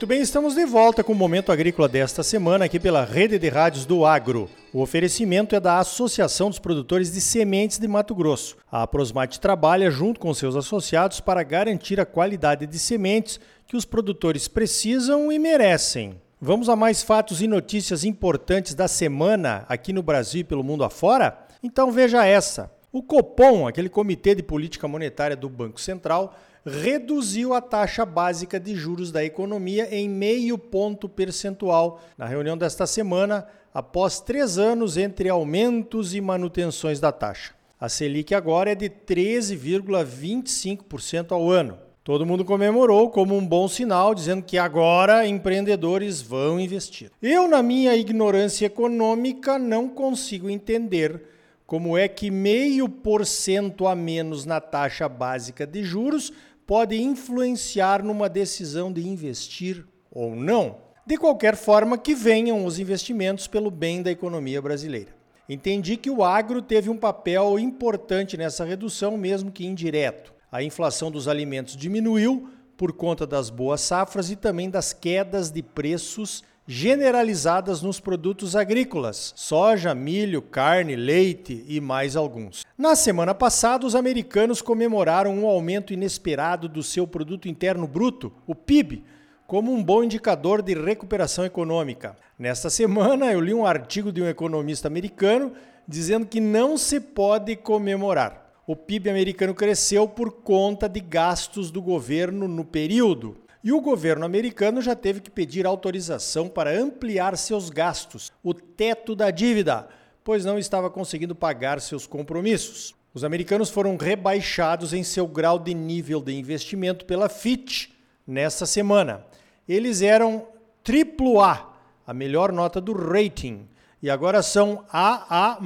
Muito bem, estamos de volta com o Momento Agrícola desta semana aqui pela Rede de Rádios do Agro. O oferecimento é da Associação dos Produtores de Sementes de Mato Grosso. A Prosmate trabalha junto com seus associados para garantir a qualidade de sementes que os produtores precisam e merecem. Vamos a mais fatos e notícias importantes da semana aqui no Brasil e pelo mundo afora? Então veja essa. O Copom, aquele Comitê de Política Monetária do Banco Central, reduziu a taxa básica de juros da economia em meio ponto percentual na reunião desta semana, após três anos entre aumentos e manutenções da taxa. A Selic agora é de 13,25% ao ano. Todo mundo comemorou como um bom sinal, dizendo que agora empreendedores vão investir. Eu, na minha ignorância econômica, não consigo entender como é que meio por cento a menos na taxa básica de juros pode influenciar numa decisão de investir ou não. De qualquer forma, que venham os investimentos pelo bem da economia brasileira. Entendi que o agro teve um papel importante nessa redução, mesmo que indireto. A inflação dos alimentos diminuiu por conta das boas safras e também das quedas de preços generalizadas nos produtos agrícolas: soja, milho, carne, leite e mais alguns. Na semana passada, os americanos comemoraram um aumento inesperado do seu produto interno bruto, o PIB, como um bom indicador de recuperação econômica. Nesta semana, eu li um artigo de um economista americano dizendo que não se pode comemorar. O PIB americano cresceu por conta de gastos do governo no período. E o governo americano já teve que pedir autorização para ampliar seus gastos, o teto da dívida, pois não estava conseguindo pagar seus compromissos. Os americanos foram rebaixados em seu grau de nível de investimento pela Fitch nesta semana. Eles eram AAA, a melhor nota do rating, e agora são AA+,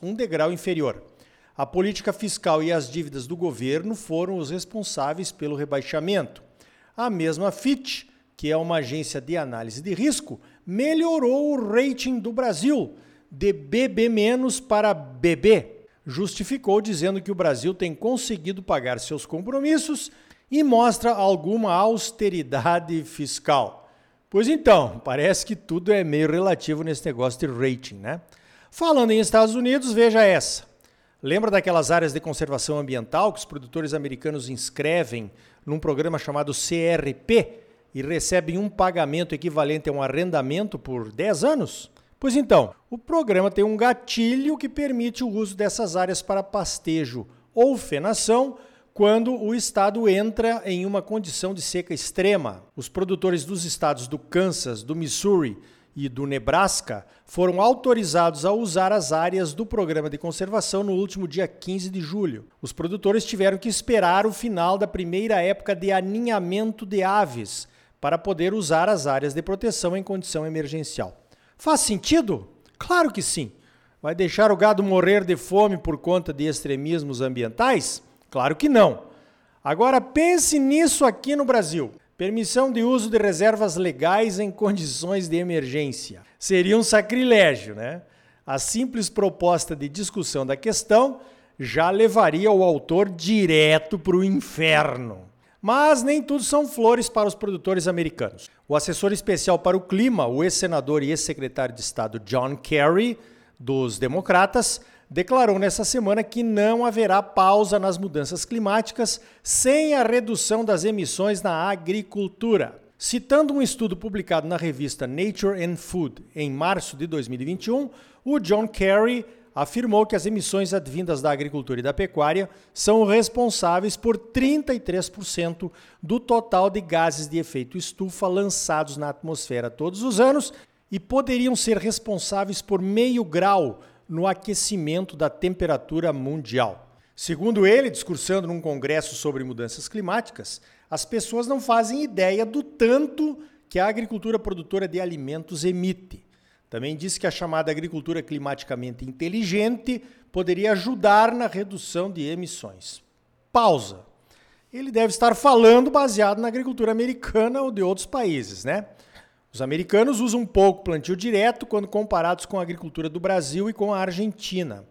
um degrau inferior. A política fiscal e as dívidas do governo foram os responsáveis pelo rebaixamento. A mesma Fitch, que é uma agência de análise de risco, melhorou o rating do Brasil de BB- para BB. Justificou dizendo que o Brasil tem conseguido pagar seus compromissos e mostra alguma austeridade fiscal. Pois então, parece que tudo é meio relativo nesse negócio de rating, né? Falando em Estados Unidos, veja essa. Lembra daquelas áreas de conservação ambiental que os produtores americanos inscrevem num programa chamado CRP e recebem um pagamento equivalente a um arrendamento por 10 anos? Pois então, o programa tem um gatilho que permite o uso dessas áreas para pastejo ou fenação quando o estado entra em uma condição de seca extrema. Os produtores dos estados do Kansas, do Missouri e do Nebraska foram autorizados a usar as áreas do programa de conservação no último dia 15 de julho. Os produtores tiveram que esperar o final da primeira época de aninhamento de aves para poder usar as áreas de proteção em condição emergencial. Faz sentido? Claro que sim. Vai deixar o gado morrer de fome por conta de extremismos ambientais? Claro que não. Agora pense nisso aqui no Brasil. Permissão de uso de reservas legais em condições de emergência. Seria um sacrilégio, né? A simples proposta de discussão da questão já levaria o autor direto para o inferno. Mas nem tudo são flores para os produtores americanos. O assessor especial para o clima, o ex-senador e ex-secretário de Estado John Kerry, dos Democratas, declarou nessa semana que não haverá pausa nas mudanças climáticas sem a redução das emissões na agricultura. Citando um estudo publicado na revista Nature and Food em março de 2021, o John Kerry afirmou que as emissões advindas da agricultura e da pecuária são responsáveis por 33% do total de gases de efeito estufa lançados na atmosfera todos os anos e poderiam ser responsáveis por meio grau no aquecimento da temperatura mundial. Segundo ele, discursando num congresso sobre mudanças climáticas, as pessoas não fazem ideia do tanto que a agricultura produtora de alimentos emite. Também disse que a chamada agricultura climaticamente inteligente poderia ajudar na redução de emissões. Pausa. Ele deve estar falando baseado na agricultura americana ou de outros países, né? Os americanos usam pouco plantio direto quando comparados com a agricultura do Brasil e com a Argentina.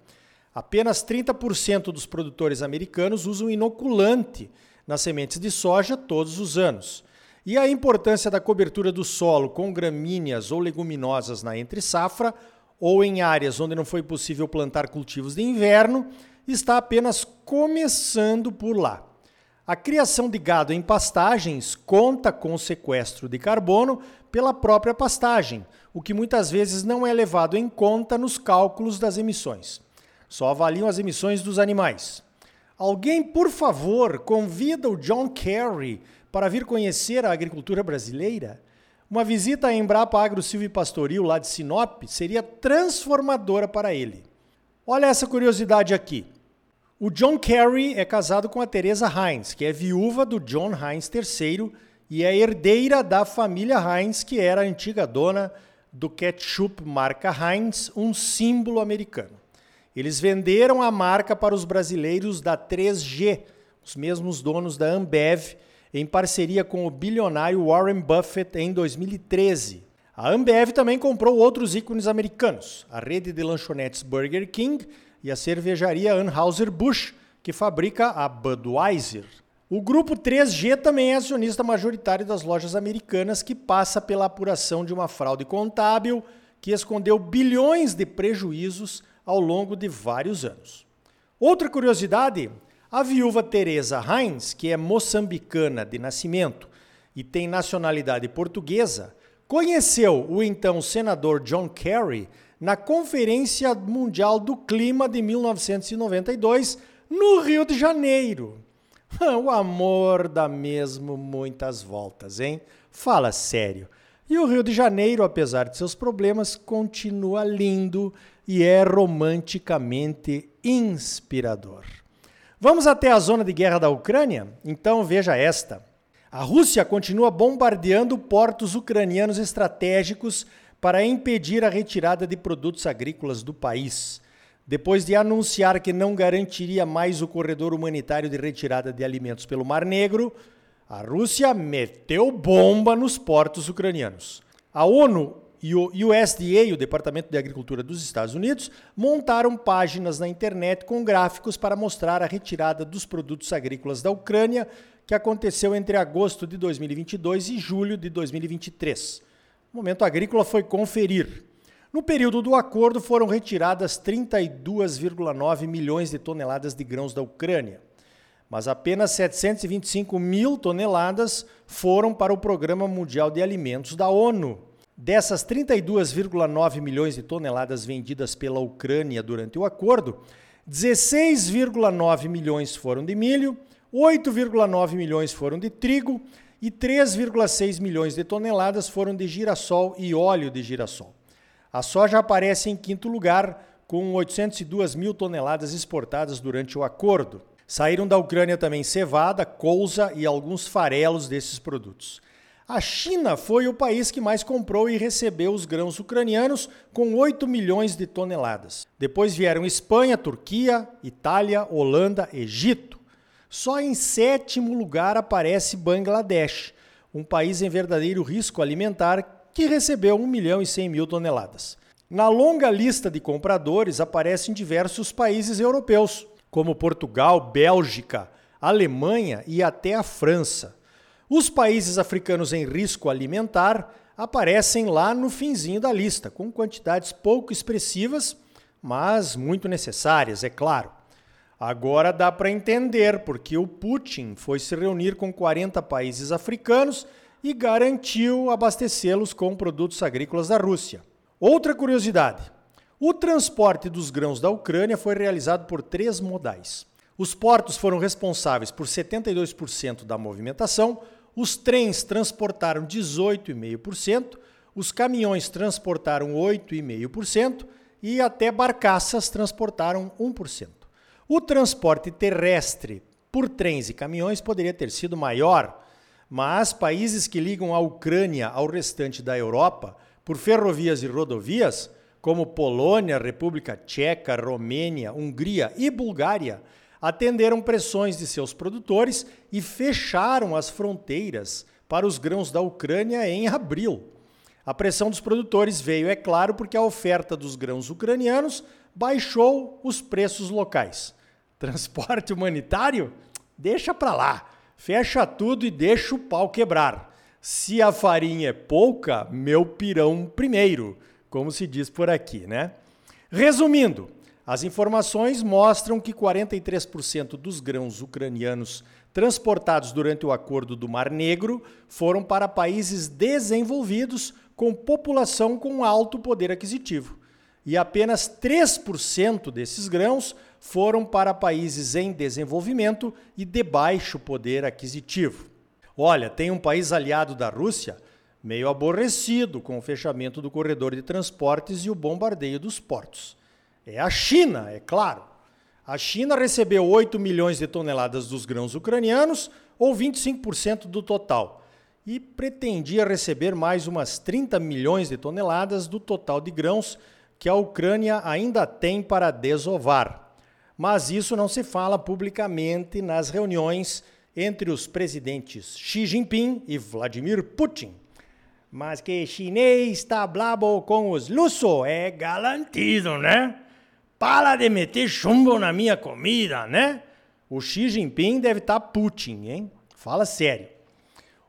Apenas 30% dos produtores americanos usam inoculante nas sementes de soja todos os anos. E a importância da cobertura do solo com gramíneas ou leguminosas na entre-safra, ou em áreas onde não foi possível plantar cultivos de inverno, está apenas começando por lá. A criação de gado em pastagens conta com sequestro de carbono pela própria pastagem, o que muitas vezes não é levado em conta nos cálculos das emissões. Só avaliam as emissões dos animais. Alguém, por favor, convida o John Kerry para vir conhecer a agricultura brasileira? Uma visita à Embrapa Agro Silvio Pastoril, lá de Sinop, seria transformadora para ele. Olha essa curiosidade aqui. O John Kerry é casado com a Teresa Heinz, que é viúva do John Heinz III e é herdeira da família Heinz, que era a antiga dona do ketchup marca Heinz, um símbolo americano. Eles venderam a marca para os brasileiros da 3G, os mesmos donos da Ambev, em parceria com o bilionário Warren Buffett em 2013. A Ambev também comprou outros ícones americanos, a rede de lanchonetes Burger King e a cervejaria Anheuser-Busch, que fabrica a Budweiser. O grupo 3G também é acionista majoritário das lojas americanas, que passa pela apuração de uma fraude contábil que escondeu bilhões de prejuízos ao longo de vários anos. Outra curiosidade, a viúva Teresa Heinz, que é moçambicana de nascimento e tem nacionalidade portuguesa, conheceu o então senador John Kerry na Conferência Mundial do Clima de 1992, no Rio de Janeiro. O amor dá mesmo muitas voltas, hein? Fala sério. E o Rio de Janeiro, apesar de seus problemas, continua lindo e é romanticamente inspirador. Vamos até a zona de guerra da Ucrânia? Então veja esta. A Rússia continua bombardeando portos ucranianos estratégicos para impedir a retirada de produtos agrícolas do país. Depois de anunciar que não garantiria mais o corredor humanitário de retirada de alimentos pelo Mar Negro, a Rússia meteu bomba nos portos ucranianos. A ONU e o USDA, o Departamento de Agricultura dos Estados Unidos, montaram páginas na internet com gráficos para mostrar a retirada dos produtos agrícolas da Ucrânia, que aconteceu entre agosto de 2022 e julho de 2023. O Momento Agrícola foi conferir. No período do acordo foram retiradas 32,9 milhões de toneladas de grãos da Ucrânia, mas apenas 725 mil toneladas foram para o Programa Mundial de Alimentos da ONU. Dessas 32,9 milhões de toneladas vendidas pela Ucrânia durante o acordo, 16,9 milhões foram de milho, 8,9 milhões foram de trigo e 3,6 milhões de toneladas foram de girassol e óleo de girassol. A soja aparece em quinto lugar, com 802 mil toneladas exportadas durante o acordo. Saíram da Ucrânia também cevada, colza e alguns farelos desses produtos. A China foi o país que mais comprou e recebeu os grãos ucranianos, com 8 milhões de toneladas. Depois vieram Espanha, Turquia, Itália, Holanda, Egito. Só em sétimo lugar aparece Bangladesh, um país em verdadeiro risco alimentar que recebeu 1 milhão e 100 mil toneladas. Na longa lista de compradores aparecem diversos países europeus, como Portugal, Bélgica, Alemanha e até a França. Os países africanos em risco alimentar aparecem lá no finzinho da lista, com quantidades pouco expressivas, mas muito necessárias, é claro. Agora dá para entender porque o Putin foi se reunir com 40 países africanos e garantiu abastecê-los com produtos agrícolas da Rússia. Outra curiosidade: o transporte dos grãos da Ucrânia foi realizado por três modais. Os portos foram responsáveis por 72% da movimentação, os trens transportaram 18,5%, os caminhões transportaram 8,5% e até barcaças transportaram 1%. O transporte terrestre por trens e caminhões poderia ter sido maior, mas países que ligam a Ucrânia ao restante da Europa por ferrovias e rodovias, como Polônia, República Tcheca, Romênia, Hungria e Bulgária, atenderam pressões de seus produtores e fecharam as fronteiras para os grãos da Ucrânia em abril. A pressão dos produtores veio, é claro, porque a oferta dos grãos ucranianos baixou os preços locais. Transporte humanitário? Deixa para lá. Fecha tudo e deixa o pau quebrar. Se a farinha é pouca, meu pirão primeiro, como se diz por aqui, né? Resumindo, as informações mostram que 43% dos grãos ucranianos transportados durante o acordo do Mar Negro foram para países desenvolvidos com população com alto poder aquisitivo. E apenas 3% desses grãos foram para países em desenvolvimento e de baixo poder aquisitivo. Olha, tem um país aliado da Rússia meio aborrecido com o fechamento do corredor de transportes e o bombardeio dos portos. É a China, é claro. A China recebeu 8 milhões de toneladas dos grãos ucranianos, ou 25% do total, e pretendia receber mais umas 30 milhões de toneladas do total de grãos que a Ucrânia ainda tem para desovar. Mas isso não se fala publicamente nas reuniões entre os presidentes Xi Jinping e Vladimir Putin. Mas que chinês está blabo com os luso é garantido, né? Para de meter chumbo na minha comida, né? O Xi Jinping deve estar tá Putin, hein? Fala sério.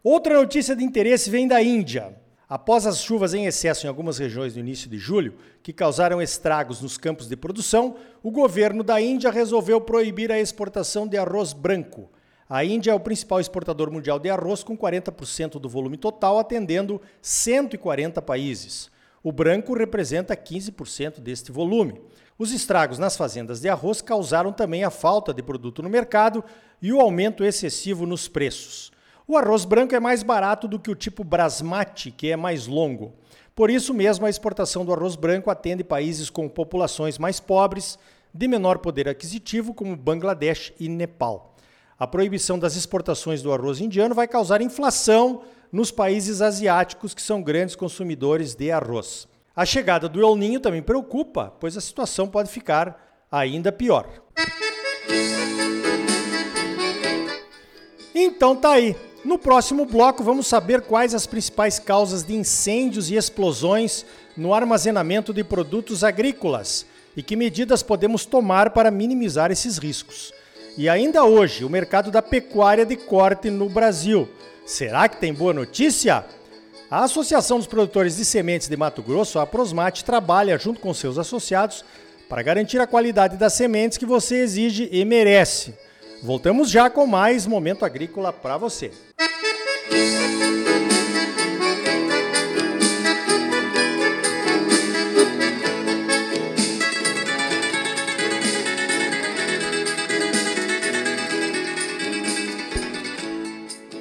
Outra notícia de interesse vem da Índia. Após as chuvas em excesso em algumas regiões no início de julho, que causaram estragos nos campos de produção, o governo da Índia resolveu proibir a exportação de arroz branco. A Índia é o principal exportador mundial de arroz, com 40% do volume total, atendendo 140 países. O branco representa 15% deste volume. Os estragos nas fazendas de arroz causaram também a falta de produto no mercado e o aumento excessivo nos preços. O arroz branco é mais barato do que o tipo Brasmati, que é mais longo. Por isso mesmo, a exportação do arroz branco atende países com populações mais pobres, de menor poder aquisitivo, como Bangladesh e Nepal. A proibição das exportações do arroz indiano vai causar inflação nos países asiáticos que são grandes consumidores de arroz. A chegada do El Ninho também preocupa, pois a situação pode ficar ainda pior. Então tá aí. No próximo bloco vamos saber quais as principais causas de incêndios e explosões no armazenamento de produtos agrícolas e que medidas podemos tomar para minimizar esses riscos. E ainda hoje, o mercado da pecuária de corte no Brasil. Será que tem boa notícia? A Associação dos Produtores de Sementes de Mato Grosso, a Prosmate, trabalha junto com seus associados para garantir a qualidade das sementes que você exige e merece. Voltamos já com mais Momento Agrícola para você. Música